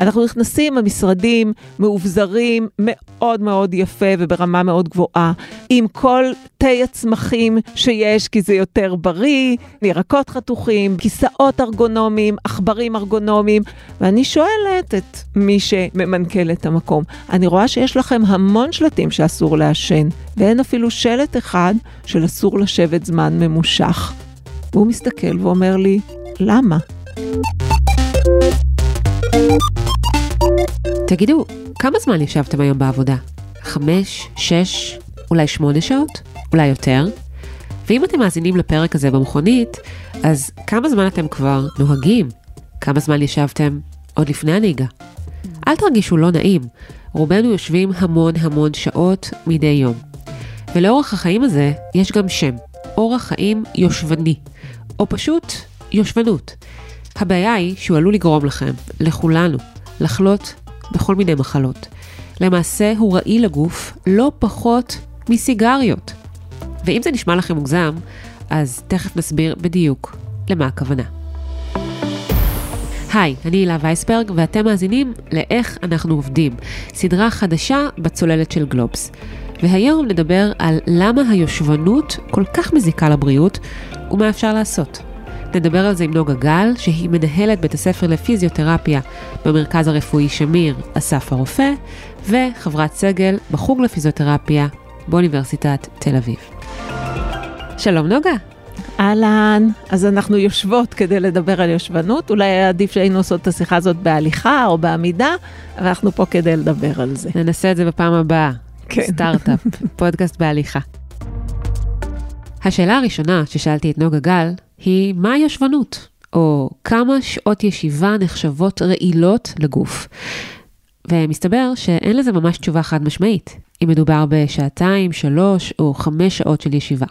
אנחנו נכנסים, המשרדים מאובזרים מאוד מאוד יפה וברמה מאוד גבוהה, עם כל תה הצמחים שיש, כי זה יותר בריא, ירקות חתוכים, כיסאות ארגונומיים, עכברים ארגונומיים, ואני שואלת את מי שממנכ"ל את המקום, אני רואה שיש לכם המון שלטים שאסור לעשן, ואין אפילו שלט אחד של אסור לשבת זמן ממושך. והוא מסתכל ואומר לי, למה? תגידו, כמה זמן ישבתם היום בעבודה? חמש, שש, אולי שמונה שעות? אולי יותר? ואם אתם מאזינים לפרק הזה במכונית, אז כמה זמן אתם כבר נוהגים? כמה זמן ישבתם עוד לפני הנהיגה? אל תרגישו לא נעים, רובנו יושבים המון המון שעות מדי יום. ולאורך החיים הזה יש גם שם, אורח חיים יושבני, או פשוט יושבנות. הבעיה היא שהוא עלול לגרום לכם, לכולנו, לחלות בכל מיני מחלות. למעשה הוא רעיל לגוף לא פחות מסיגריות. ואם זה נשמע לכם מוגזם, אז תכף נסביר בדיוק למה הכוונה. היי, אני הילה וייסברג, ואתם מאזינים ל"איך אנחנו עובדים", סדרה חדשה בצוללת של גלובס. והיום נדבר על למה היושבנות כל כך מזיקה לבריאות, ומה אפשר לעשות. נדבר על זה עם נוגה גל, שהיא מנהלת בית הספר לפיזיותרפיה במרכז הרפואי שמיר, אסף הרופא, וחברת סגל בחוג לפיזיותרפיה באוניברסיטת תל אביב. שלום נוגה. אהלן, אז אנחנו יושבות כדי לדבר על יושבנות, אולי היה עדיף שהיינו עושות את השיחה הזאת בהליכה או בעמידה, אבל אנחנו פה כדי לדבר על זה. ננסה את זה בפעם הבאה. כן. סטארט-אפ, פודקאסט בהליכה. השאלה הראשונה ששאלתי את נוגה גל היא, מה היושבנות? או כמה שעות ישיבה נחשבות רעילות לגוף? ומסתבר שאין לזה ממש תשובה חד משמעית, אם מדובר בשעתיים, שלוש או חמש שעות של ישיבה.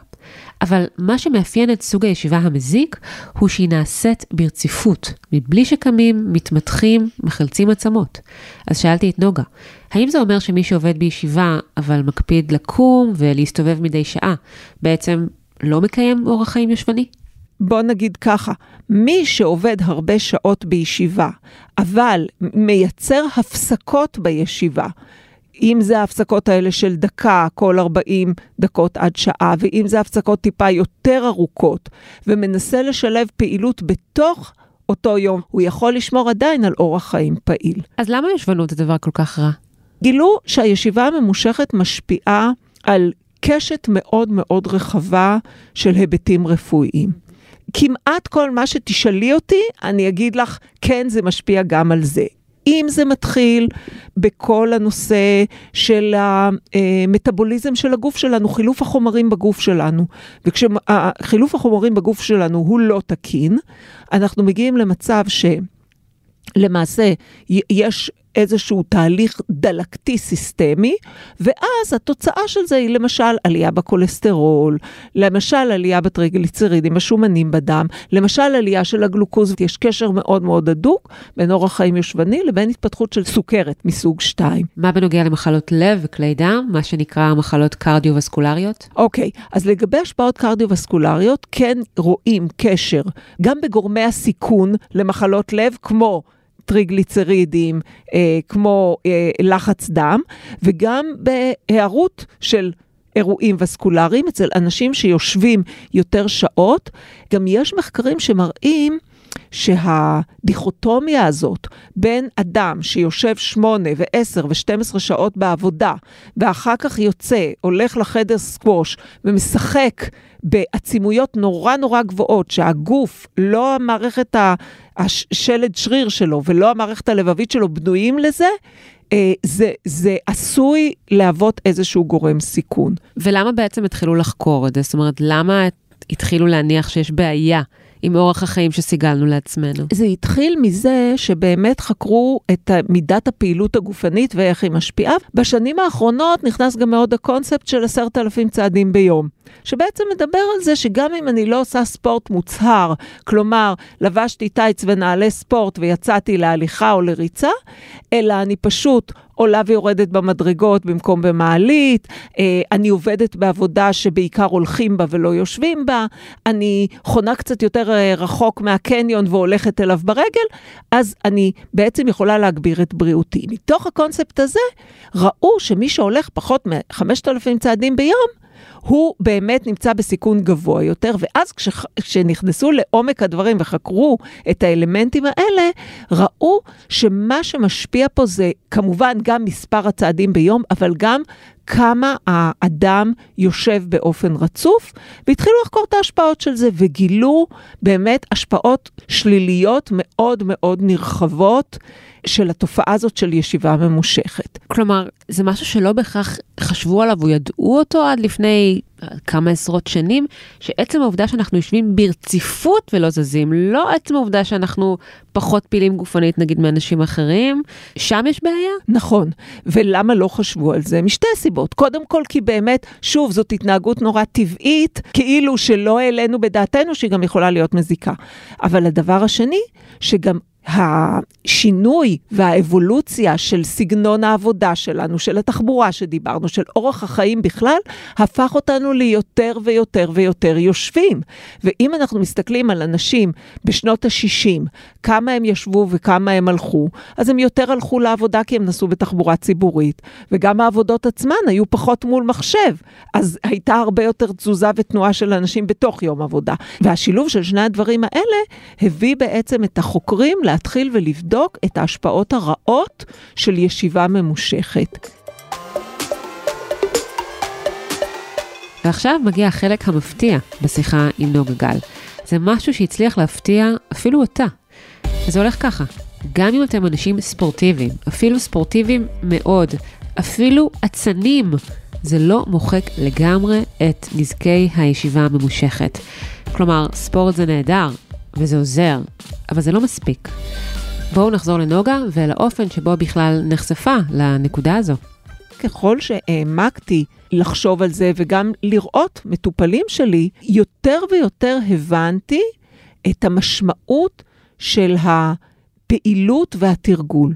אבל מה שמאפיין את סוג הישיבה המזיק, הוא שהיא נעשית ברציפות, מבלי שקמים, מתמתחים, מחלצים עצמות. אז שאלתי את נוגה, האם זה אומר שמי שעובד בישיבה, אבל מקפיד לקום ולהסתובב מדי שעה, בעצם לא מקיים אורח חיים יושבני? בוא נגיד ככה, מי שעובד הרבה שעות בישיבה, אבל מייצר הפסקות בישיבה, אם זה ההפסקות האלה של דקה, כל 40 דקות עד שעה, ואם זה הפסקות טיפה יותר ארוכות, ומנסה לשלב פעילות בתוך אותו יום, הוא יכול לשמור עדיין על אורח חיים פעיל. אז למה יושבנות זה דבר כל כך רע? גילו שהישיבה הממושכת משפיעה על קשת מאוד מאוד רחבה של היבטים רפואיים. כמעט כל מה שתשאלי אותי, אני אגיד לך, כן, זה משפיע גם על זה. אם זה מתחיל בכל הנושא של המטאבוליזם של הגוף שלנו, חילוף החומרים בגוף שלנו, וכשחילוף החומרים בגוף שלנו הוא לא תקין, אנחנו מגיעים למצב שלמעשה יש איזשהו תהליך דלקתי סיסטמי, ואז התוצאה של זה היא למשל עלייה בכולסטרול, למשל עלייה בטריגליצרידים, השומנים בדם, למשל עלייה של הגלוקוז, יש קשר מאוד מאוד הדוק בין אורח חיים יושבני לבין התפתחות של סוכרת מסוג 2. מה בנוגע למחלות לב וכלי דם, מה שנקרא מחלות קרדיו-וסקולריות? אוקיי, אז לגבי השפעות קרדיו-וסקולריות, כן רואים קשר גם בגורמי הסיכון למחלות לב, כמו טריגליצרידים, אה, כמו אה, לחץ דם, וגם בהיערות של אירועים וסקולריים אצל אנשים שיושבים יותר שעות. גם יש מחקרים שמראים שהדיכוטומיה הזאת בין אדם שיושב שמונה ועשר ושתים עשרה שעות בעבודה, ואחר כך יוצא, הולך לחדר סקווש ומשחק בעצימויות נורא נורא גבוהות, שהגוף, לא המערכת השלד שריר שלו ולא המערכת הלבבית שלו בנויים לזה, אה, זה, זה עשוי להוות איזשהו גורם סיכון. ולמה בעצם התחילו לחקור את זה? זאת אומרת, למה התחילו להניח שיש בעיה עם אורח החיים שסיגלנו לעצמנו? זה התחיל מזה שבאמת חקרו את מידת הפעילות הגופנית ואיך היא משפיעה. בשנים האחרונות נכנס גם מאוד הקונספט של עשרת אלפים צעדים ביום. שבעצם מדבר על זה שגם אם אני לא עושה ספורט מוצהר, כלומר, לבשתי טייץ ונעלי ספורט ויצאתי להליכה או לריצה, אלא אני פשוט עולה ויורדת במדרגות במקום במעלית, אה, אני עובדת בעבודה שבעיקר הולכים בה ולא יושבים בה, אני חונה קצת יותר אה, רחוק מהקניון והולכת אליו ברגל, אז אני בעצם יכולה להגביר את בריאותי. מתוך הקונספט הזה, ראו שמי שהולך פחות מ-5,000 צעדים ביום, הוא באמת נמצא בסיכון גבוה יותר, ואז כש, כשנכנסו לעומק הדברים וחקרו את האלמנטים האלה, ראו שמה שמשפיע פה זה כמובן גם מספר הצעדים ביום, אבל גם כמה האדם יושב באופן רצוף, והתחילו לחקור את ההשפעות של זה, וגילו באמת השפעות שליליות מאוד מאוד נרחבות. של התופעה הזאת של ישיבה ממושכת. כלומר, זה משהו שלא בהכרח חשבו עליו או ידעו אותו עד לפני כמה עשרות שנים, שעצם העובדה שאנחנו יושבים ברציפות ולא זזים, לא עצם העובדה שאנחנו פחות פעילים גופנית נגיד מאנשים אחרים, שם יש בעיה? נכון, ולמה לא חשבו על זה? משתי סיבות. קודם כל כי באמת, שוב, זאת התנהגות נורא טבעית, כאילו שלא העלינו בדעתנו שהיא גם יכולה להיות מזיקה. אבל הדבר השני, שגם השינוי והאבולוציה של סגנון העבודה שלנו, של התחבורה שדיברנו, של אורח החיים בכלל, הפך אותנו ליותר ויותר ויותר יושבים. ואם אנחנו מסתכלים על אנשים בשנות ה-60, כמה הם ישבו וכמה הם הלכו, אז הם יותר הלכו לעבודה כי הם נסעו בתחבורה ציבורית, וגם העבודות עצמן היו פחות מול מחשב, אז הייתה הרבה יותר תזוזה ותנועה של אנשים בתוך יום עבודה. והשילוב של שני הדברים האלה הביא בעצם את החוקרים להתחיל ולבדוק את ההשפעות הרעות של ישיבה ממושכת. ועכשיו מגיע החלק המפתיע בשיחה עם נוגה גל. זה משהו שהצליח להפתיע אפילו אותה. זה הולך ככה, גם אם אתם אנשים ספורטיביים, אפילו ספורטיביים מאוד, אפילו אצנים, זה לא מוחק לגמרי את נזקי הישיבה הממושכת. כלומר, ספורט זה נהדר, וזה עוזר, אבל זה לא מספיק. בואו נחזור לנוגה ולאופן שבו בכלל נחשפה לנקודה הזו. ככל שהעמקתי לחשוב על זה וגם לראות מטופלים שלי, יותר ויותר הבנתי את המשמעות של הפעילות והתרגול.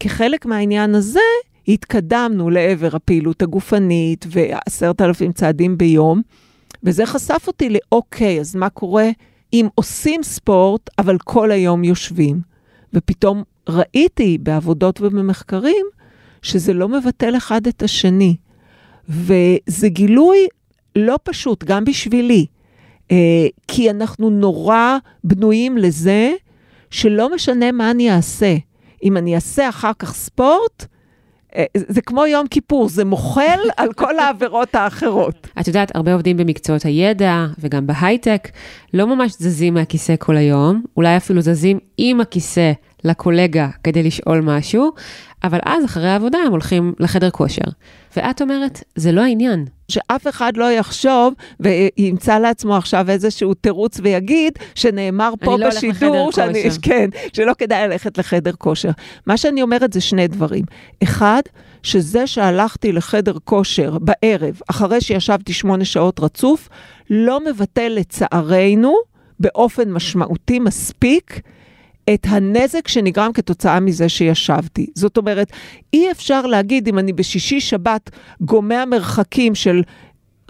כחלק מהעניין הזה, התקדמנו לעבר הפעילות הגופנית ועשרת אלפים צעדים ביום, וזה חשף אותי לאוקיי, אז מה קורה אם עושים ספורט, אבל כל היום יושבים? ופתאום ראיתי בעבודות ובמחקרים שזה לא מבטל אחד את השני. וזה גילוי לא פשוט, גם בשבילי, אה, כי אנחנו נורא בנויים לזה שלא משנה מה אני אעשה. אם אני אעשה אחר כך ספורט, זה כמו יום כיפור, זה מוחל על כל העבירות האחרות. את יודעת, הרבה עובדים במקצועות הידע וגם בהייטק, לא ממש זזים מהכיסא כל היום, אולי אפילו זזים עם הכיסא לקולגה כדי לשאול משהו, אבל אז אחרי העבודה הם הולכים לחדר כושר. ואת אומרת, זה לא העניין. שאף אחד לא יחשוב וימצא לעצמו עכשיו איזשהו תירוץ ויגיד שנאמר פה לא בשידור, שאני, כן, שלא כדאי ללכת לחדר כושר. מה שאני אומרת זה שני דברים. אחד, שזה שהלכתי לחדר כושר בערב, אחרי שישבתי שמונה שעות רצוף, לא מבטל לצערנו באופן משמעותי מספיק את הנזק שנגרם כתוצאה מזה שישבתי. זאת אומרת, אי אפשר להגיד אם אני בשישי שבת גומע מרחקים של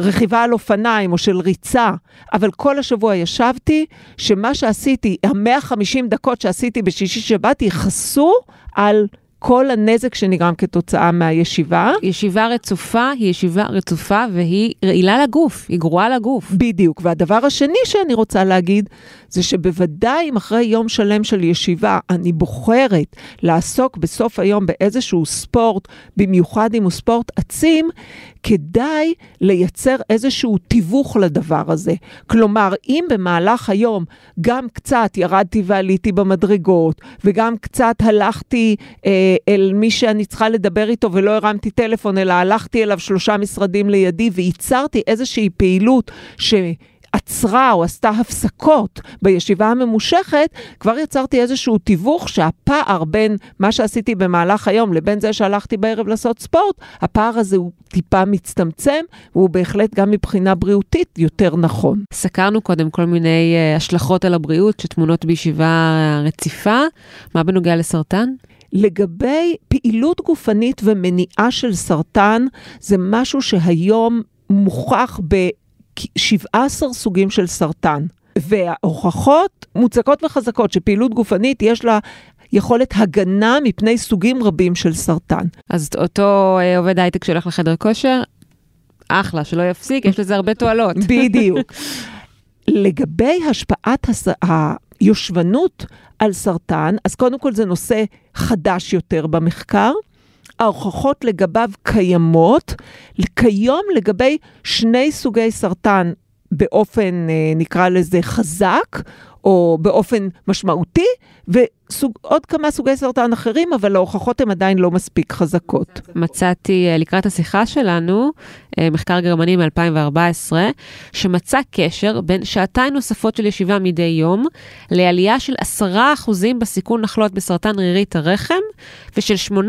רכיבה על אופניים או של ריצה, אבל כל השבוע ישבתי, שמה שעשיתי, ה-150 דקות שעשיתי בשישי שבת יכסו על כל הנזק שנגרם כתוצאה מהישיבה. ישיבה רצופה היא ישיבה רצופה והיא רעילה לגוף, היא גרועה לגוף. בדיוק. והדבר השני שאני רוצה להגיד, זה שבוודאי אם אחרי יום שלם של ישיבה אני בוחרת לעסוק בסוף היום באיזשהו ספורט, במיוחד אם הוא ספורט עצים, כדאי לייצר איזשהו תיווך לדבר הזה. כלומר, אם במהלך היום גם קצת ירדתי ועליתי במדרגות, וגם קצת הלכתי אה, אל מי שאני צריכה לדבר איתו ולא הרמתי טלפון, אלא הלכתי אליו שלושה משרדים לידי וייצרתי איזושהי פעילות ש... עצרה או עשתה הפסקות בישיבה הממושכת, כבר יצרתי איזשהו תיווך שהפער בין מה שעשיתי במהלך היום לבין זה שהלכתי בערב לעשות ספורט, הפער הזה הוא טיפה מצטמצם, והוא בהחלט גם מבחינה בריאותית יותר נכון. סקרנו קודם כל מיני uh, השלכות על הבריאות שטמונות בישיבה רציפה. מה בנוגע לסרטן? לגבי פעילות גופנית ומניעה של סרטן, זה משהו שהיום מוכח ב-17 סוגים של סרטן. וההוכחות מוצקות וחזקות שפעילות גופנית יש לה יכולת הגנה מפני סוגים רבים של סרטן. אז אותו אה, עובד הייטק שהולך לחדר כושר, אחלה, שלא יפסיק, יש לזה הרבה תועלות. בדיוק. לגבי השפעת הס... היושבנות על סרטן, אז קודם כל זה נושא חדש יותר במחקר. ההוכחות לגביו קיימות, כיום לגבי שני סוגי סרטן באופן, אה, נקרא לזה, חזק, או באופן משמעותי, ועוד כמה סוגי סרטן אחרים, אבל ההוכחות הן עדיין לא מספיק חזקות. מצאתי אה, לקראת השיחה שלנו, אה, מחקר גרמני מ-2014, שמצא קשר בין שעתיים נוספות של ישיבה מדי יום, לעלייה של 10% בסיכון לחלות בסרטן רירית הרחם, ושל 8%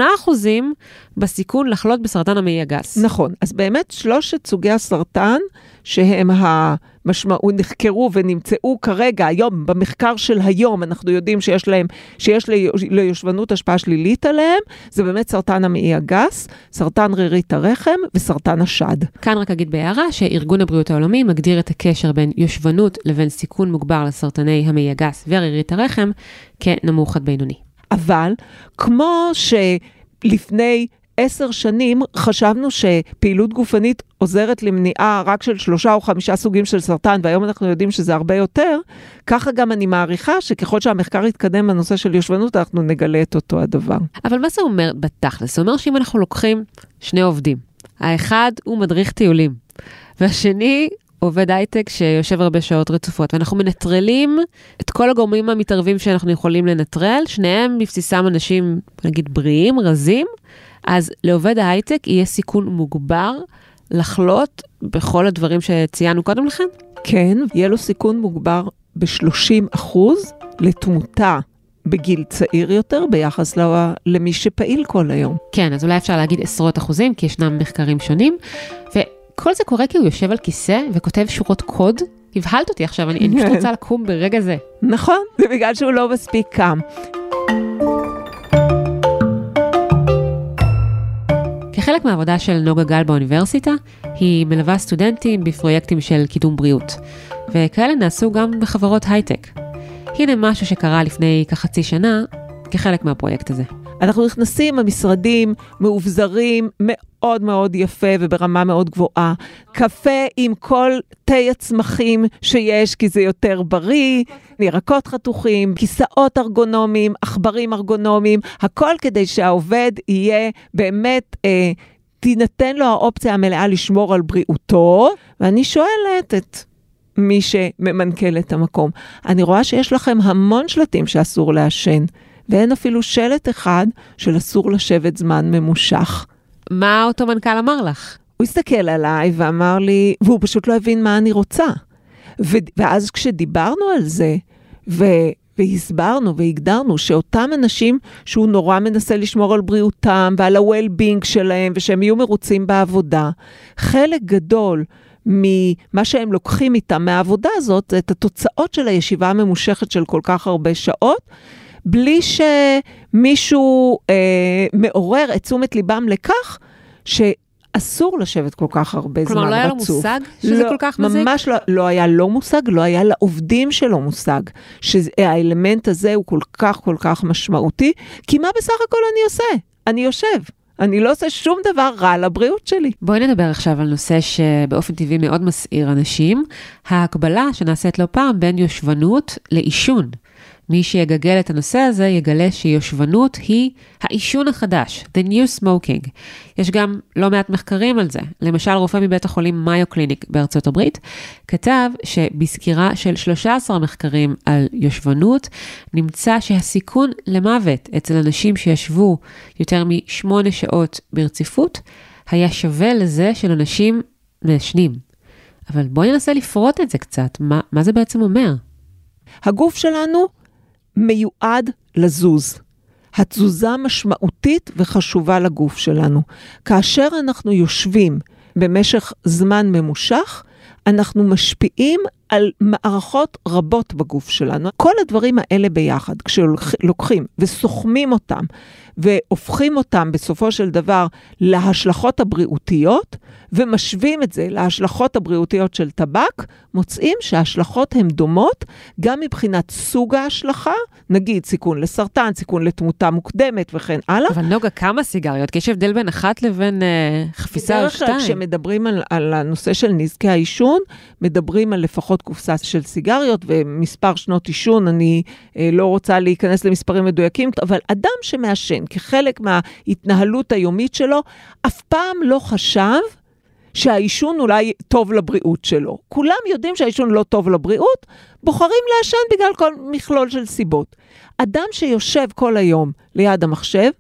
בסיכון לחלות בסרטן המעי הגס. נכון, אז באמת שלושת סוגי הסרטן, שהם המשמעות, נחקרו ונמצאו כרגע, היום, במחקר של היום, אנחנו יודעים שיש להם, שיש ליושבנות השפעה שלילית עליהם, זה באמת סרטן המעי הגס, סרטן רירית הרחם וסרטן השד. כאן רק אגיד בהערה שארגון הבריאות העולמי מגדיר את הקשר בין יושבנות לבין סיכון מוגבר לסרטני המעי הגס ורירית הרחם כנמוך עד בינוני. אבל כמו שלפני עשר שנים חשבנו שפעילות גופנית עוזרת למניעה רק של שלושה או חמישה סוגים של סרטן, והיום אנחנו יודעים שזה הרבה יותר, ככה גם אני מעריכה שככל שהמחקר יתקדם בנושא של יושבנות, אנחנו נגלה את אותו הדבר. אבל מה זה אומר בתכלס? זה אומר שאם אנחנו לוקחים שני עובדים, האחד הוא מדריך טיולים, והשני עובד הייטק שיושב הרבה שעות רצופות, ואנחנו מנטרלים את כל הגורמים המתערבים שאנחנו יכולים לנטרל, שניהם בבסיסם אנשים, נגיד, בריאים, רזים, אז לעובד ההייטק יהיה סיכון מוגבר לחלות בכל הדברים שציינו קודם לכן? כן, יהיה לו סיכון מוגבר ב-30 אחוז לתמותה בגיל צעיר יותר ביחס למי שפעיל כל היום. כן, אז אולי אפשר להגיד עשרות אחוזים, כי ישנם מחקרים שונים. וכל זה קורה כי הוא יושב על כיסא וכותב שורות קוד. הבהלת אותי עכשיו, אני, אני פשוט רוצה לקום ברגע זה. נכון, זה בגלל שהוא לא מספיק קם. כחלק מהעבודה של נוגה גל באוניברסיטה, היא מלווה סטודנטים בפרויקטים של קידום בריאות, וכאלה נעשו גם בחברות הייטק. הנה משהו שקרה לפני כחצי שנה כחלק מהפרויקט הזה. אנחנו נכנסים, המשרדים מאובזרים מאוד מאוד יפה וברמה מאוד גבוהה. קפה עם כל תה הצמחים שיש, כי זה יותר בריא, ירקות חתוכים, כיסאות ארגונומיים, עכברים ארגונומיים, הכל כדי שהעובד יהיה באמת... אה, תינתן לו האופציה המלאה לשמור על בריאותו, ואני שואלת את מי שממנכ"ל את המקום, אני רואה שיש לכם המון שלטים שאסור לעשן. ואין אפילו שלט אחד של אסור לשבת זמן ממושך. מה אותו מנכ"ל אמר לך? הוא הסתכל עליי ואמר לי, והוא פשוט לא הבין מה אני רוצה. ו- ואז כשדיברנו על זה, ו- והסברנו והגדרנו שאותם אנשים שהוא נורא מנסה לשמור על בריאותם ועל ה-well-being שלהם ושהם יהיו מרוצים בעבודה, חלק גדול ממה שהם לוקחים איתם מהעבודה הזאת, את התוצאות של הישיבה הממושכת של כל כך הרבה שעות, בלי שמישהו אה, מעורר את תשומת ליבם לכך שאסור לשבת כל כך הרבה כלומר, זמן רצוף. כלומר, לא היה לו מושג שזה לא, כל כך מזיק? ממש לא, לא היה לו מושג, לא היה לעובדים שלו מושג, שהאלמנט הזה הוא כל כך כל כך משמעותי, כי מה בסך הכל אני עושה? אני יושב. אני לא עושה שום דבר רע לבריאות שלי. בואי נדבר עכשיו על נושא שבאופן טבעי מאוד מסעיר אנשים, ההקבלה שנעשית לא פעם בין יושבנות לעישון. מי שיגגל את הנושא הזה יגלה שיושבנות היא העישון החדש, the new smoking. יש גם לא מעט מחקרים על זה. למשל, רופא מבית החולים מאיו קליניק בארצות הברית כתב שבסקירה של 13 מחקרים על יושבנות, נמצא שהסיכון למוות אצל אנשים שישבו יותר משמונה שעות ברציפות, היה שווה לזה של אנשים מעשנים. אבל בואי ננסה לפרוט את זה קצת, מה, מה זה בעצם אומר? הגוף שלנו מיועד לזוז. התזוזה משמעותית וחשובה לגוף שלנו. כאשר אנחנו יושבים במשך זמן ממושך, אנחנו משפיעים על מערכות רבות בגוף שלנו. כל הדברים האלה ביחד, כשלוקחים וסוכמים אותם והופכים אותם בסופו של דבר להשלכות הבריאותיות, ומשווים את זה להשלכות הבריאותיות של טבק, מוצאים שההשלכות הן דומות גם מבחינת סוג ההשלכה, נגיד סיכון לסרטן, סיכון לתמותה מוקדמת וכן הלאה. אבל נוגה, כמה סיגריות? כי יש הבדל בין אחת לבין אה, חפיסה או שתיים. בדרך כלל כשמדברים על, על הנושא של נזקי העישון, מדברים על לפחות קופסה של סיגריות ומספר שנות עישון, אני אה, לא רוצה להיכנס למספרים מדויקים, אבל אדם שמעשן כחלק מההתנהלות היומית שלו, אף פעם לא חשב שהעישון אולי טוב לבריאות שלו. כולם יודעים שהעישון לא טוב לבריאות, בוחרים לעשן בגלל כל מכלול של סיבות. אדם שיושב כל היום ליד המחשב,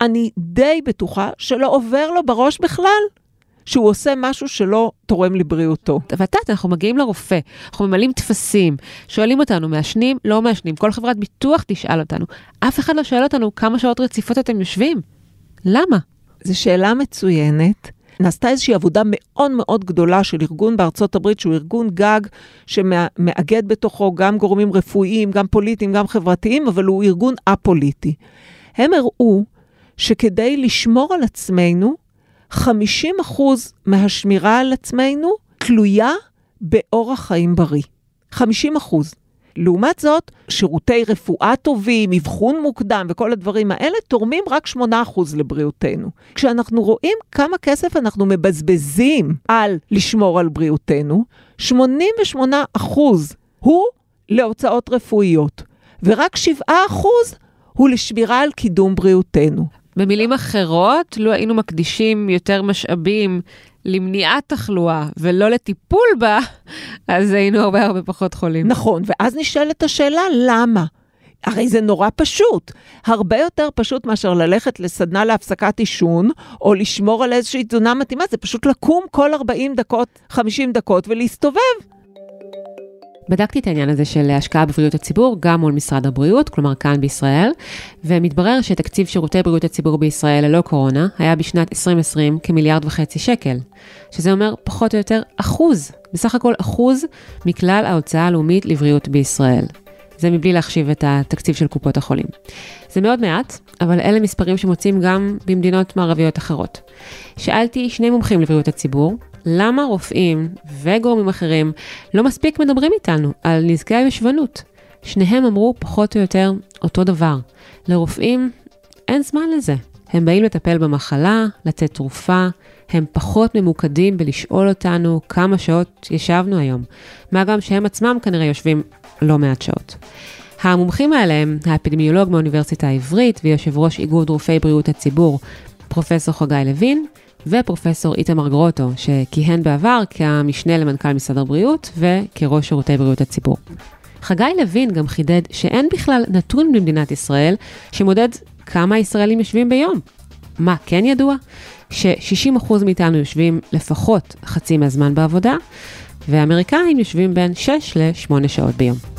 אני די בטוחה שלא עובר לו בראש בכלל שהוא עושה משהו שלא תורם לבריאותו. ואתה, אנחנו מגיעים לרופא, אנחנו ממלאים טפסים, שואלים אותנו, מעשנים, לא מעשנים, כל חברת ביטוח תשאל אותנו. אף אחד לא שואל אותנו כמה שעות רציפות אתם יושבים. למה? זו שאלה מצוינת. נעשתה איזושהי עבודה מאוד מאוד גדולה של ארגון בארצות הברית, שהוא ארגון גג שמאגד בתוכו גם גורמים רפואיים, גם פוליטיים, גם חברתיים, אבל הוא ארגון א-פוליטי. הם הראו שכדי לשמור על עצמנו, 50% מהשמירה על עצמנו תלויה באורח חיים בריא. 50 אחוז. לעומת זאת, שירותי רפואה טובים, אבחון מוקדם וכל הדברים האלה תורמים רק 8% לבריאותנו. כשאנחנו רואים כמה כסף אנחנו מבזבזים על לשמור על בריאותנו, 88% הוא להוצאות רפואיות, ורק 7% הוא לשמירה על קידום בריאותנו. במילים אחרות, לו היינו מקדישים יותר משאבים למניעת תחלואה ולא לטיפול בה, אז היינו הרבה הרבה פחות חולים. נכון, ואז נשאלת השאלה, למה? הרי זה נורא פשוט. הרבה יותר פשוט מאשר ללכת לסדנה להפסקת עישון, או לשמור על איזושהי תזונה מתאימה, זה פשוט לקום כל 40 דקות, 50 דקות ולהסתובב. בדקתי את העניין הזה של השקעה בבריאות הציבור, גם מול משרד הבריאות, כלומר כאן בישראל, ומתברר שתקציב שירותי בריאות הציבור בישראל ללא קורונה היה בשנת 2020 כמיליארד וחצי שקל, שזה אומר פחות או יותר אחוז, בסך הכל אחוז מכלל ההוצאה הלאומית לבריאות בישראל. זה מבלי להחשיב את התקציב של קופות החולים. זה מאוד מעט, אבל אלה מספרים שמוצאים גם במדינות מערביות אחרות. שאלתי שני מומחים לבריאות הציבור, למה רופאים וגורמים אחרים לא מספיק מדברים איתנו על נזקי היושבנות? שניהם אמרו פחות או יותר אותו דבר. לרופאים אין זמן לזה. הם באים לטפל במחלה, לתת תרופה, הם פחות ממוקדים בלשאול אותנו כמה שעות ישבנו היום. מה גם שהם עצמם כנראה יושבים לא מעט שעות. המומחים האלה הם האפידמיולוג מהאוניברסיטה העברית ויושב ראש איגוד רופאי בריאות הציבור, פרופסור חגי לוין, ופרופסור איתמר גרוטו, שכיהן בעבר כמשנה למנכ"ל משרד הבריאות וכראש שירותי בריאות הציבור. חגי לוין גם חידד שאין בכלל נתון במדינת ישראל שמודד כמה ישראלים יושבים ביום. מה כן ידוע? ש-60% מאיתנו יושבים לפחות חצי מהזמן בעבודה, ואמריקאים יושבים בין 6 ל-8 שעות ביום.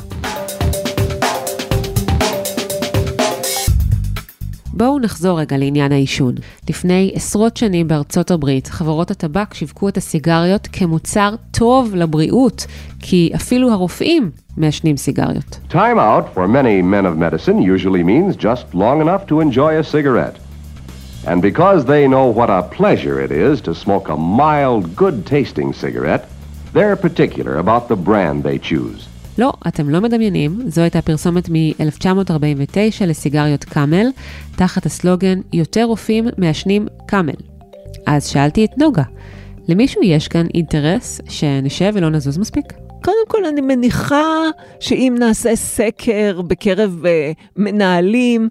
בואו נחזור רגע לעניין העישון. לפני עשרות שנים בארצות הברית, חברות הטבק שיווקו את הסיגריות כמוצר טוב לבריאות, כי אפילו הרופאים מעשנים סיגריות. Time out for many men of medicine usually means just long enough to enjoy a cigarette. And because they know what a pleasure it is to smoke a mild, good-tasting cigarette, they're particular about the brand they choose. לא, אתם לא מדמיינים, זו הייתה פרסומת מ-1949 לסיגריות קאמל, תחת הסלוגן יותר רופאים מעשנים קאמל. אז שאלתי את נוגה, למישהו יש כאן אינטרס שנשב ולא נזוז מספיק? קודם כל, אני מניחה שאם נעשה סקר בקרב uh, מנהלים,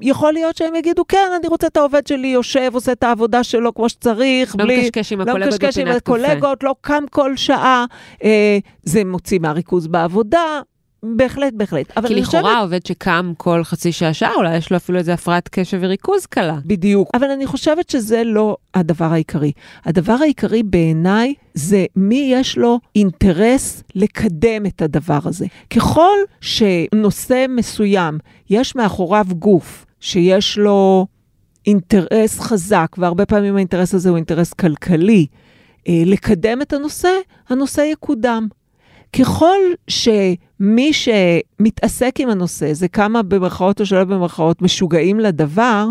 יכול להיות שהם יגידו, כן, אני רוצה את העובד שלי יושב, עושה את העבודה שלו כמו שצריך, לא בלי... מקשקש עם לא. לא מקשקש עם הקולגות, לא קם כל שעה. אה, זה מוציא מהריכוז בעבודה, בהחלט, בהחלט. כי לכאורה חושבת... עובד שקם כל חצי שעה שעה, אולי יש לו אפילו איזה הפרעת קשב וריכוז קלה. בדיוק. אבל אני חושבת שזה לא הדבר העיקרי. הדבר העיקרי בעיניי זה מי יש לו אינטרס לקדם את הדבר הזה. ככל שנושא מסוים, יש מאחוריו גוף שיש לו אינטרס חזק, והרבה פעמים האינטרס הזה הוא אינטרס כלכלי, אה, לקדם את הנושא, הנושא יקודם. ככל שמי שמתעסק עם הנושא, זה כמה במרכאות או שלא במרכאות משוגעים לדבר,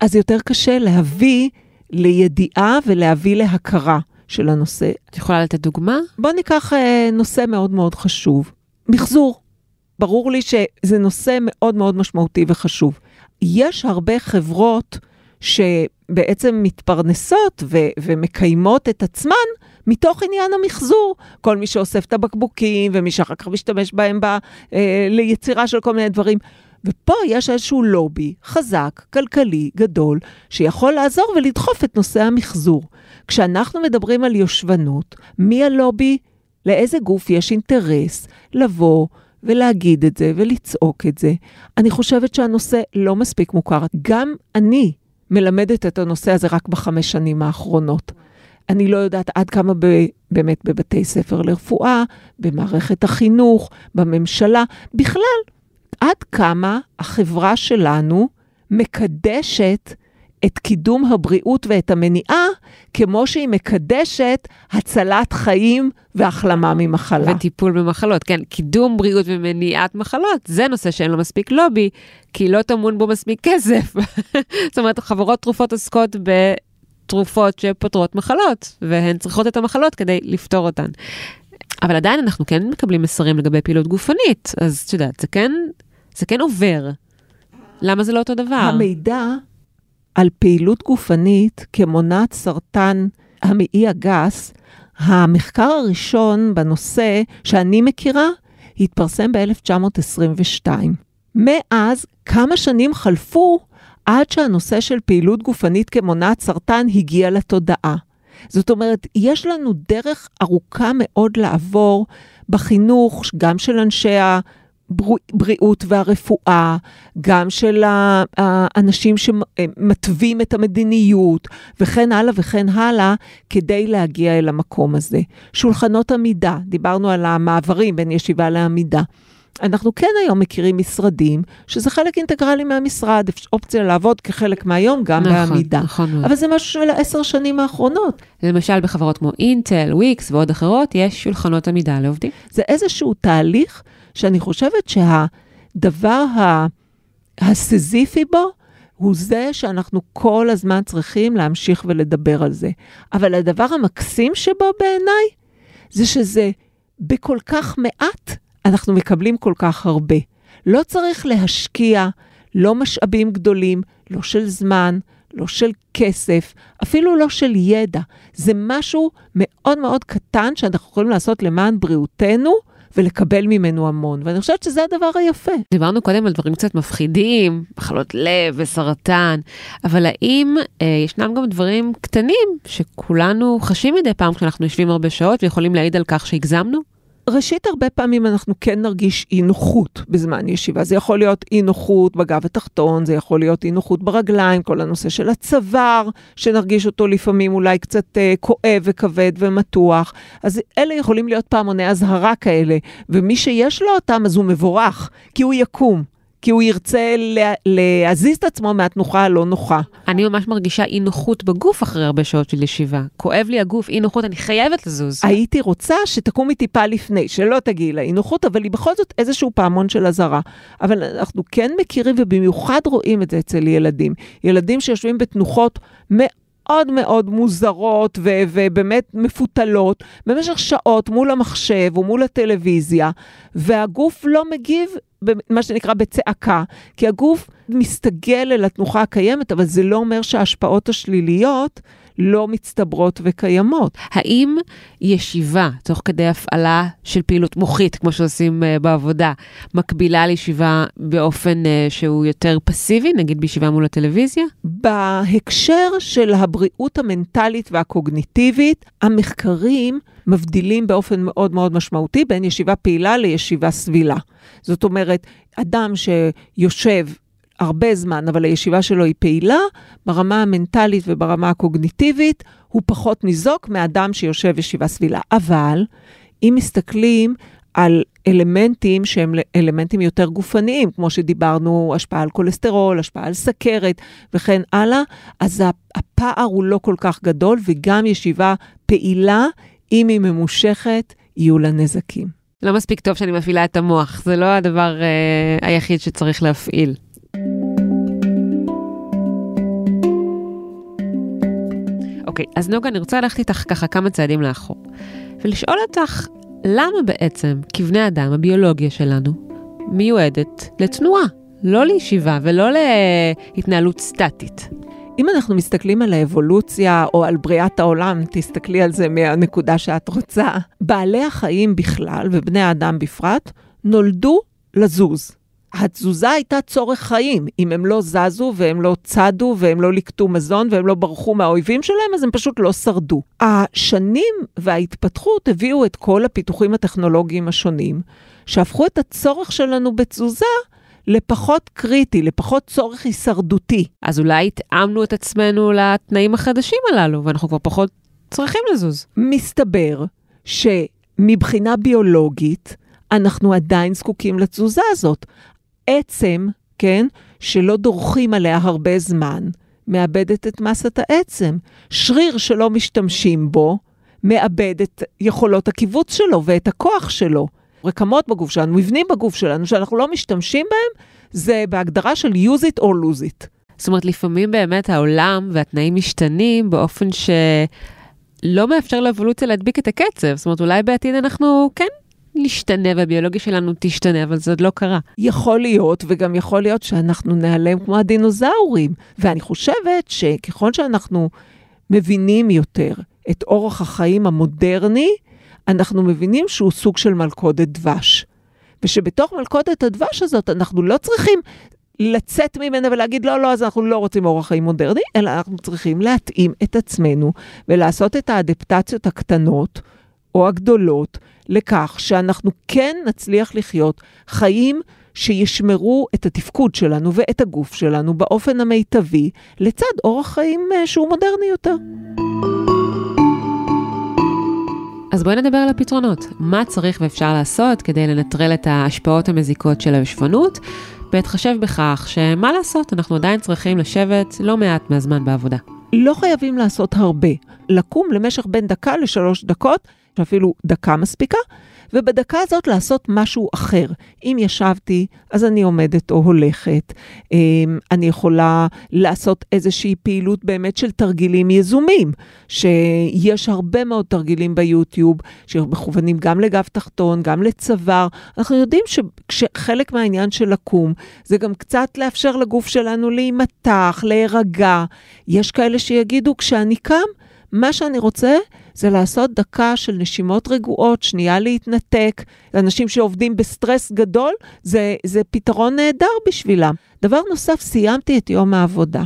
אז יותר קשה להביא לידיעה ולהביא להכרה של הנושא. את יכולה לתת דוגמה? בואו ניקח אה, נושא מאוד מאוד חשוב, מחזור. ברור לי שזה נושא מאוד מאוד משמעותי וחשוב. יש הרבה חברות שבעצם מתפרנסות ו- ומקיימות את עצמן מתוך עניין המחזור. כל מי שאוסף את הבקבוקים ומי שאחר כך משתמש בהם ב- אה, ליצירה של כל מיני דברים. ופה יש איזשהו לובי חזק, כלכלי, גדול, שיכול לעזור ולדחוף את נושא המחזור. כשאנחנו מדברים על יושבנות, מי הלובי? לאיזה גוף יש אינטרס לבוא ולהגיד את זה ולצעוק את זה? אני חושבת שהנושא לא מספיק מוכר. גם אני מלמדת את הנושא הזה רק בחמש שנים האחרונות. אני לא יודעת עד כמה ב, באמת בבתי ספר לרפואה, במערכת החינוך, בממשלה, בכלל, עד כמה החברה שלנו מקדשת את קידום הבריאות ואת המניעה, כמו שהיא מקדשת הצלת חיים והחלמה ממחלה. וטיפול במחלות, כן, קידום בריאות ומניעת מחלות, זה נושא שאין לו מספיק לובי, כי לא טמון בו מספיק כסף. זאת אומרת, חברות תרופות עוסקות בתרופות שפותרות מחלות, והן צריכות את המחלות כדי לפתור אותן. אבל עדיין אנחנו כן מקבלים מסרים לגבי פעילות גופנית, אז את יודעת, זה כן, זה כן עובר. למה זה לא אותו דבר? המידע על פעילות גופנית כמונעת סרטן המעי הגס, המחקר הראשון בנושא שאני מכירה התפרסם ב-1922. מאז כמה שנים חלפו עד שהנושא של פעילות גופנית כמונעת סרטן הגיע לתודעה. זאת אומרת, יש לנו דרך ארוכה מאוד לעבור בחינוך, גם של אנשי הבריאות והרפואה, גם של האנשים שמתווים את המדיניות, וכן הלאה וכן הלאה, כדי להגיע אל המקום הזה. שולחנות עמידה, דיברנו על המעברים בין ישיבה לעמידה. אנחנו כן היום מכירים משרדים שזה חלק אינטגרלי מהמשרד, אופציה לעבוד כחלק מהיום גם נכון, בעמידה. נכון מאוד. אבל זה משהו של העשר שנים האחרונות. למשל בחברות כמו אינטל, וויקס ועוד אחרות, יש שולחנות עמידה לעובדים. זה איזשהו תהליך שאני חושבת שהדבר ה- הסיזיפי בו הוא זה שאנחנו כל הזמן צריכים להמשיך ולדבר על זה. אבל הדבר המקסים שבו בעיניי, זה שזה בכל כך מעט, אנחנו מקבלים כל כך הרבה. לא צריך להשקיע לא משאבים גדולים, לא של זמן, לא של כסף, אפילו לא של ידע. זה משהו מאוד מאוד קטן שאנחנו יכולים לעשות למען בריאותנו, ולקבל ממנו המון, ואני חושבת שזה הדבר היפה. דיברנו קודם על דברים קצת מפחידים, מחלות לב וסרטן, אבל האם אה, ישנם גם דברים קטנים שכולנו חשים מדי פעם כשאנחנו יושבים הרבה שעות ויכולים להעיד על כך שהגזמנו? ראשית, הרבה פעמים אנחנו כן נרגיש אי נוחות בזמן ישיבה. זה יכול להיות אי נוחות בגב התחתון, זה יכול להיות אי נוחות ברגליים, כל הנושא של הצוואר, שנרגיש אותו לפעמים אולי קצת אה, כואב וכבד ומתוח. אז אלה יכולים להיות פעמוני אזהרה כאלה, ומי שיש לו אותם אז הוא מבורך, כי הוא יקום. כי הוא ירצה לה, להזיז את עצמו מהתנוחה הלא נוחה. אני ממש מרגישה אי נוחות בגוף אחרי הרבה שעות של ישיבה. כואב לי הגוף, אי נוחות, אני חייבת לזוז. הייתי רוצה שתקומי טיפה לפני, שלא תגיעי לאי נוחות, אבל היא בכל זאת איזשהו פעמון של אזהרה. אבל אנחנו כן מכירים ובמיוחד רואים את זה אצל ילדים. ילדים שיושבים בתנוחות מאוד מאוד מוזרות ו- ובאמת מפותלות במשך שעות מול המחשב או מול הטלוויזיה, והגוף לא מגיב מה שנקרא בצעקה, כי הגוף מסתגל אל התנוחה הקיימת, אבל זה לא אומר שההשפעות השליליות לא מצטברות וקיימות. האם ישיבה, תוך כדי הפעלה של פעילות מוחית, כמו שעושים uh, בעבודה, מקבילה לישיבה באופן uh, שהוא יותר פסיבי, נגיד בישיבה מול הטלוויזיה? בהקשר של הבריאות המנטלית והקוגניטיבית, המחקרים מבדילים באופן מאוד מאוד משמעותי בין ישיבה פעילה לישיבה סבילה. זאת אומרת, אדם שיושב הרבה זמן, אבל הישיבה שלו היא פעילה, ברמה המנטלית וברמה הקוגניטיבית, הוא פחות ניזוק מאדם שיושב ישיבה סבילה. אבל אם מסתכלים על אלמנטים שהם אלמנטים יותר גופניים, כמו שדיברנו, השפעה על כולסטרול, השפעה על סכרת וכן הלאה, אז הפער הוא לא כל כך גדול, וגם ישיבה פעילה, אם היא ממושכת, יהיו לה נזקים. לא מספיק טוב שאני מפעילה את המוח, זה לא הדבר אה, היחיד שצריך להפעיל. אוקיי, אז נוגה, אני רוצה ללכת איתך ככה כמה צעדים לאחור, ולשאול אותך, למה בעצם כבני אדם, הביולוגיה שלנו, מיועדת לתנועה, לא לישיבה ולא להתנהלות סטטית? אם אנחנו מסתכלים על האבולוציה או על בריאת העולם, תסתכלי על זה מהנקודה שאת רוצה, בעלי החיים בכלל ובני האדם בפרט נולדו לזוז. התזוזה הייתה צורך חיים. אם הם לא זזו והם לא צדו והם לא ליקטו מזון והם לא ברחו מהאויבים שלהם, אז הם פשוט לא שרדו. השנים וההתפתחות הביאו את כל הפיתוחים הטכנולוגיים השונים, שהפכו את הצורך שלנו בתזוזה לפחות קריטי, לפחות צורך הישרדותי. אז אולי התאמנו את עצמנו לתנאים החדשים הללו, ואנחנו כבר פחות צריכים לזוז. מסתבר שמבחינה ביולוגית, אנחנו עדיין זקוקים לתזוזה הזאת. עצם, כן, שלא דורכים עליה הרבה זמן, מאבדת את מסת העצם. שריר שלא משתמשים בו, מאבד את יכולות הקיבוץ שלו ואת הכוח שלו. רקמות בגוף שלנו, מבנים בגוף שלנו, שאנחנו לא משתמשים בהם, זה בהגדרה של use it or lose it. זאת אומרת, לפעמים באמת העולם והתנאים משתנים באופן שלא מאפשר לאבולוציה להדביק את הקצב. זאת אומרת, אולי בעתיד אנחנו כן נשתנה והביולוגיה שלנו תשתנה, אבל זה עוד לא קרה. יכול להיות, וגם יכול להיות שאנחנו נעלם כמו הדינוזאורים. ואני חושבת שככל שאנחנו מבינים יותר את אורח החיים המודרני, אנחנו מבינים שהוא סוג של מלכודת דבש. ושבתוך מלכודת הדבש הזאת אנחנו לא צריכים לצאת ממנה ולהגיד, לא, לא, אז אנחנו לא רוצים אורח חיים מודרני, אלא אנחנו צריכים להתאים את עצמנו ולעשות את האדפטציות הקטנות או הגדולות לכך שאנחנו כן נצליח לחיות חיים שישמרו את התפקוד שלנו ואת הגוף שלנו באופן המיטבי, לצד אורח חיים אה, שהוא מודרני יותר. אז בואי נדבר על הפתרונות. מה צריך ואפשר לעשות כדי לנטרל את ההשפעות המזיקות של הישבנות, בהתחשב בכך שמה לעשות, אנחנו עדיין צריכים לשבת לא מעט מהזמן בעבודה. לא חייבים לעשות הרבה. לקום למשך בין דקה לשלוש דקות, שאפילו דקה מספיקה, ובדקה הזאת לעשות משהו אחר. אם ישבתי, אז אני עומדת או הולכת. אמ, אני יכולה לעשות איזושהי פעילות באמת של תרגילים יזומים, שיש הרבה מאוד תרגילים ביוטיוב, שמכוונים גם לגב תחתון, גם לצוואר. אנחנו יודעים שחלק מהעניין של לקום, זה גם קצת לאפשר לגוף שלנו להימתח, להירגע. יש כאלה שיגידו, כשאני קם, מה שאני רוצה זה לעשות דקה של נשימות רגועות, שנייה להתנתק. אנשים שעובדים בסטרס גדול, זה, זה פתרון נהדר בשבילם. דבר נוסף, סיימתי את יום העבודה.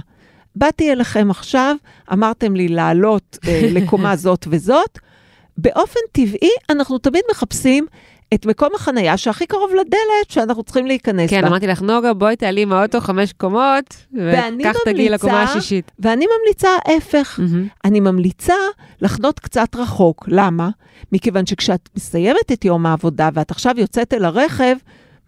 באתי אליכם עכשיו, אמרתם לי לעלות אה, לקומה זאת וזאת. באופן טבעי, אנחנו תמיד מחפשים את מקום החנייה שהכי קרוב לדלת שאנחנו צריכים להיכנס כן, בה. כן, אמרתי לך, נוגה, בואי תעלי מהאוטו חמש קומות, וכך תגיעי לקומה השישית. ואני ממליצה ההפך. Mm-hmm. אני ממליצה לחנות קצת רחוק. למה? מכיוון שכשאת מסיימת את יום העבודה ואת עכשיו יוצאת אל הרכב,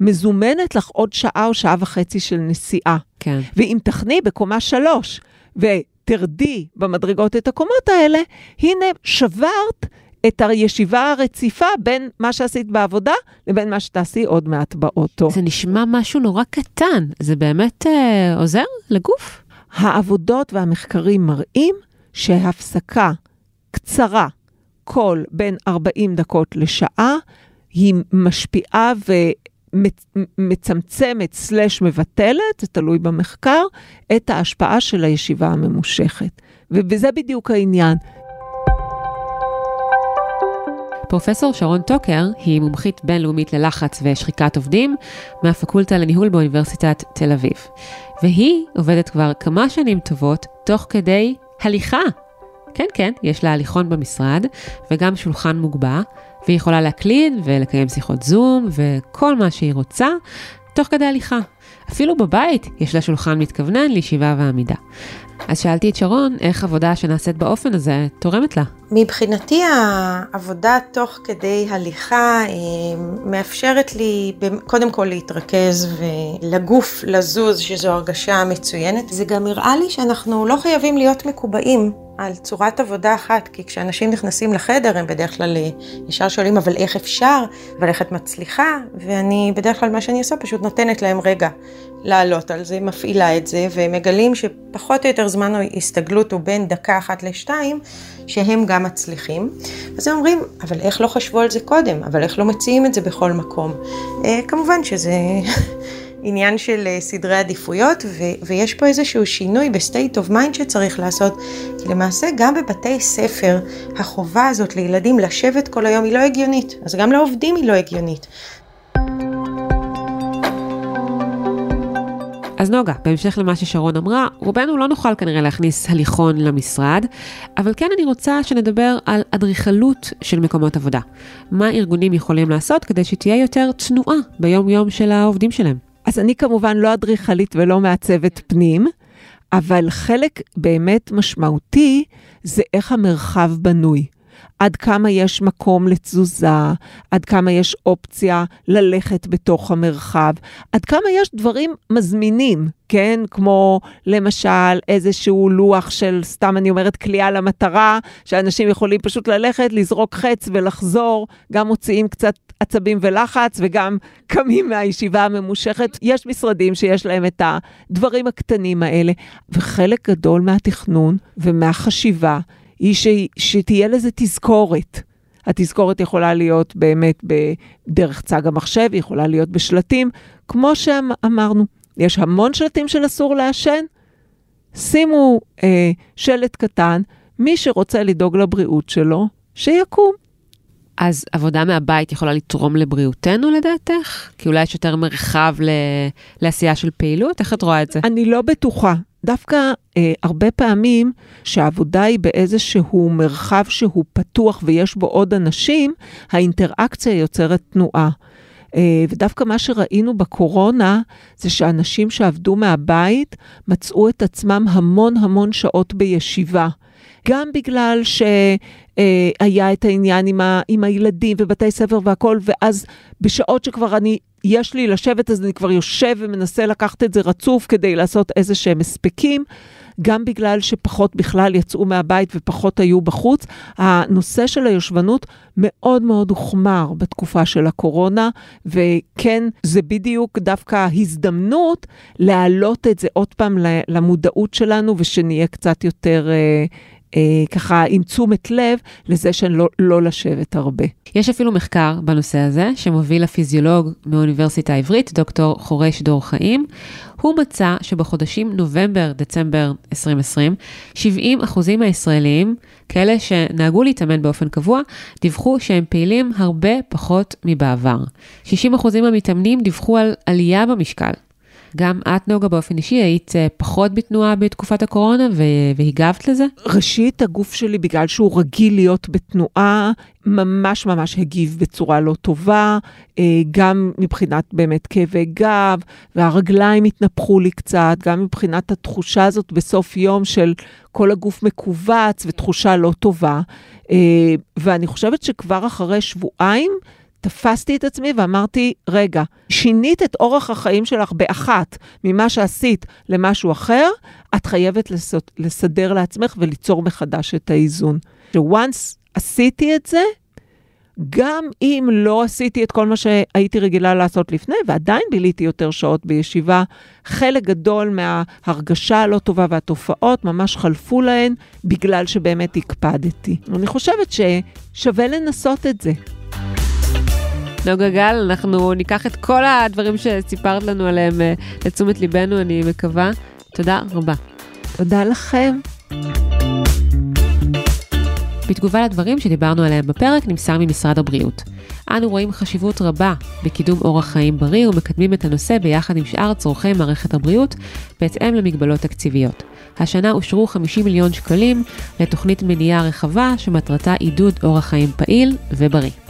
מזומנת לך עוד שעה או שעה וחצי של נסיעה. כן. ואם תחני בקומה שלוש, ותרדי במדרגות את הקומות האלה, הנה שברת את הישיבה הרציפה בין מה שעשית בעבודה לבין מה שתעשי עוד מעט באוטו. זה נשמע משהו נורא קטן, זה באמת אה, עוזר לגוף? העבודות והמחקרים מראים שהפסקה קצרה, כל בין 40 דקות לשעה, היא משפיעה ומצמצמת סלש מבטלת, זה תלוי במחקר, את ההשפעה של הישיבה הממושכת. וזה בדיוק העניין. פרופסור שרון טוקר היא מומחית בינלאומית ללחץ ושחיקת עובדים מהפקולטה לניהול באוניברסיטת תל אביב. והיא עובדת כבר כמה שנים טובות תוך כדי הליכה. כן, כן, יש לה הליכון במשרד וגם שולחן מוגבע, והיא יכולה להקליד ולקיים שיחות זום וכל מה שהיא רוצה תוך כדי הליכה. אפילו בבית יש לה שולחן מתכוונן לישיבה ועמידה. אז שאלתי את שרון איך עבודה שנעשית באופן הזה תורמת לה. מבחינתי העבודה תוך כדי הליכה אה, מאפשרת לי קודם כל להתרכז ולגוף לזוז, שזו הרגשה מצוינת. זה גם הראה לי שאנחנו לא חייבים להיות מקובעים על צורת עבודה אחת, כי כשאנשים נכנסים לחדר הם בדרך כלל אה, ישר שואלים, אבל איך אפשר? אבל איך את מצליחה? ואני בדרך כלל מה שאני עושה פשוט נותנת להם רגע לעלות על זה, מפעילה את זה, והם מגלים שפחות או יותר זמן ההסתגלות הוא בין דקה אחת לשתיים, שהם גם מצליחים. אז הם אומרים, אבל איך לא חשבו על זה קודם? אבל איך לא מציעים את זה בכל מקום? אה, כמובן שזה... עניין של אה, סדרי עדיפויות, ו- ויש פה איזשהו שינוי ב-state of mind שצריך לעשות, כי למעשה גם בבתי ספר החובה הזאת לילדים לשבת כל היום היא לא הגיונית, אז גם לעובדים היא לא הגיונית. אז נוגה, בהמשך למה ששרון אמרה, רובנו לא נוכל כנראה להכניס הליכון למשרד, אבל כן אני רוצה שנדבר על אדריכלות של מקומות עבודה. מה ארגונים יכולים לעשות כדי שתהיה יותר תנועה ביום-יום של העובדים שלהם? אז אני כמובן לא אדריכלית ולא מעצבת פנים, אבל חלק באמת משמעותי זה איך המרחב בנוי. עד כמה יש מקום לתזוזה, עד כמה יש אופציה ללכת בתוך המרחב, עד כמה יש דברים מזמינים, כן? כמו למשל איזשהו לוח של, סתם אני אומרת, כליאה למטרה, שאנשים יכולים פשוט ללכת, לזרוק חץ ולחזור, גם מוציאים קצת עצבים ולחץ וגם קמים מהישיבה הממושכת. יש משרדים שיש להם את הדברים הקטנים האלה, וחלק גדול מהתכנון ומהחשיבה היא ש... שתהיה לזה תזכורת. התזכורת יכולה להיות באמת בדרך צג המחשב, היא יכולה להיות בשלטים, כמו שאמרנו, יש המון שלטים של אסור לעשן, שימו אה, שלט קטן, מי שרוצה לדאוג לבריאות שלו, שיקום. אז עבודה מהבית יכולה לתרום לבריאותנו לדעתך? כי אולי יש יותר מרחב ל... לעשייה של פעילות? איך את רואה את זה? אני לא בטוחה. דווקא אה, הרבה פעמים שהעבודה היא באיזשהו מרחב שהוא פתוח ויש בו עוד אנשים, האינטראקציה יוצרת תנועה. אה, ודווקא מה שראינו בקורונה, זה שאנשים שעבדו מהבית מצאו את עצמם המון המון שעות בישיבה. גם בגלל שהיה את העניין עם, ה, עם הילדים ובתי ספר והכול, ואז בשעות שכבר אני, יש לי לשבת, אז אני כבר יושב ומנסה לקחת את זה רצוף כדי לעשות איזה שהם הספקים. גם בגלל שפחות בכלל יצאו מהבית ופחות היו בחוץ. הנושא של היושבנות מאוד מאוד הוחמר בתקופה של הקורונה, וכן, זה בדיוק דווקא הזדמנות להעלות את זה עוד פעם למודעות שלנו, ושנהיה קצת יותר... אה, ככה עם תשומת לב לזה שלא לא לשבת הרבה. יש אפילו מחקר בנושא הזה, שמוביל הפיזיולוג מהאוניברסיטה העברית, דוקטור חורש דור חיים. הוא מצא שבחודשים נובמבר-דצמבר 2020, 70 אחוזים מהישראלים, כאלה שנהגו להתאמן באופן קבוע, דיווחו שהם פעילים הרבה פחות מבעבר. 60 אחוזים מהמתאמנים דיווחו על עלייה במשקל. גם את, נוגה, באופן אישי, היית אה, פחות בתנועה בתקופת הקורונה והגבת לזה? ראשית, הגוף שלי, בגלל שהוא רגיל להיות בתנועה, ממש ממש הגיב בצורה לא טובה, אה, גם מבחינת באמת כאבי גב, והרגליים התנפחו לי קצת, גם מבחינת התחושה הזאת בסוף יום של כל הגוף מכווץ ותחושה לא טובה. אה, ואני חושבת שכבר אחרי שבועיים, תפסתי את עצמי ואמרתי, רגע, שינית את אורח החיים שלך באחת ממה שעשית למשהו אחר, את חייבת לסדר לעצמך וליצור מחדש את האיזון. ש-once עשיתי את זה, גם אם לא עשיתי את כל מה שהייתי רגילה לעשות לפני, ועדיין ביליתי יותר שעות בישיבה, חלק גדול מההרגשה הלא טובה והתופעות ממש חלפו להן בגלל שבאמת הקפדתי. אני חושבת ששווה לנסות את זה. נוגה גל, אנחנו ניקח את כל הדברים שסיפרת לנו עליהם אה, לתשומת ליבנו, אני מקווה. תודה רבה. תודה לכם. בתגובה לדברים שדיברנו עליהם בפרק, נמסר ממשרד הבריאות. אנו רואים חשיבות רבה בקידום אורח חיים בריא ומקדמים את הנושא ביחד עם שאר צורכי מערכת הבריאות, בהתאם למגבלות תקציביות. השנה אושרו 50 מיליון שקלים לתוכנית מניעה רחבה שמטרתה עידוד אורח חיים פעיל ובריא.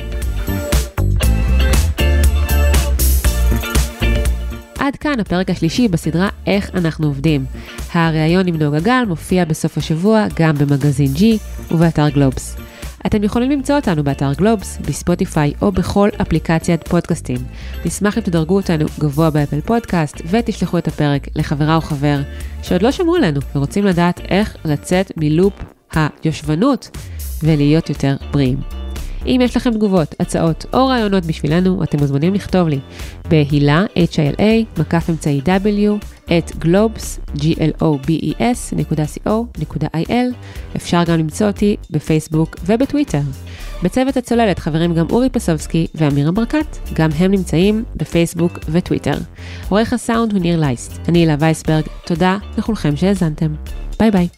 עד כאן הפרק השלישי בסדרה איך אנחנו עובדים. הריאיון עם נוגה גל מופיע בסוף השבוע גם במגזין G ובאתר גלובס. אתם יכולים למצוא אותנו באתר גלובס, בספוטיפיי או בכל אפליקציית פודקאסטים. נשמח אם תדרגו אותנו גבוה באפל פודקאסט ותשלחו את הפרק לחברה או חבר שעוד לא שמעו עלינו ורוצים לדעת איך לצאת מלופ היושבנות ולהיות יותר בריאים. אם יש לכם תגובות, הצעות או רעיונות בשבילנו, אתם מוזמנים לכתוב לי בהילה, H-I-L-A, מקף אמצעי W, את globes, G-L-O-B-E-S, נקודה co.il. אפשר גם למצוא אותי בפייסבוק ובטוויטר. בצוות הצוללת חברים גם אורי פסובסקי ואמירה ברקת, גם הם נמצאים בפייסבוק וטוויטר. עורך הסאונד הוא ניר לייסט. אני הילה וייסברג, תודה לכולכם שהאזנתם. ביי ביי.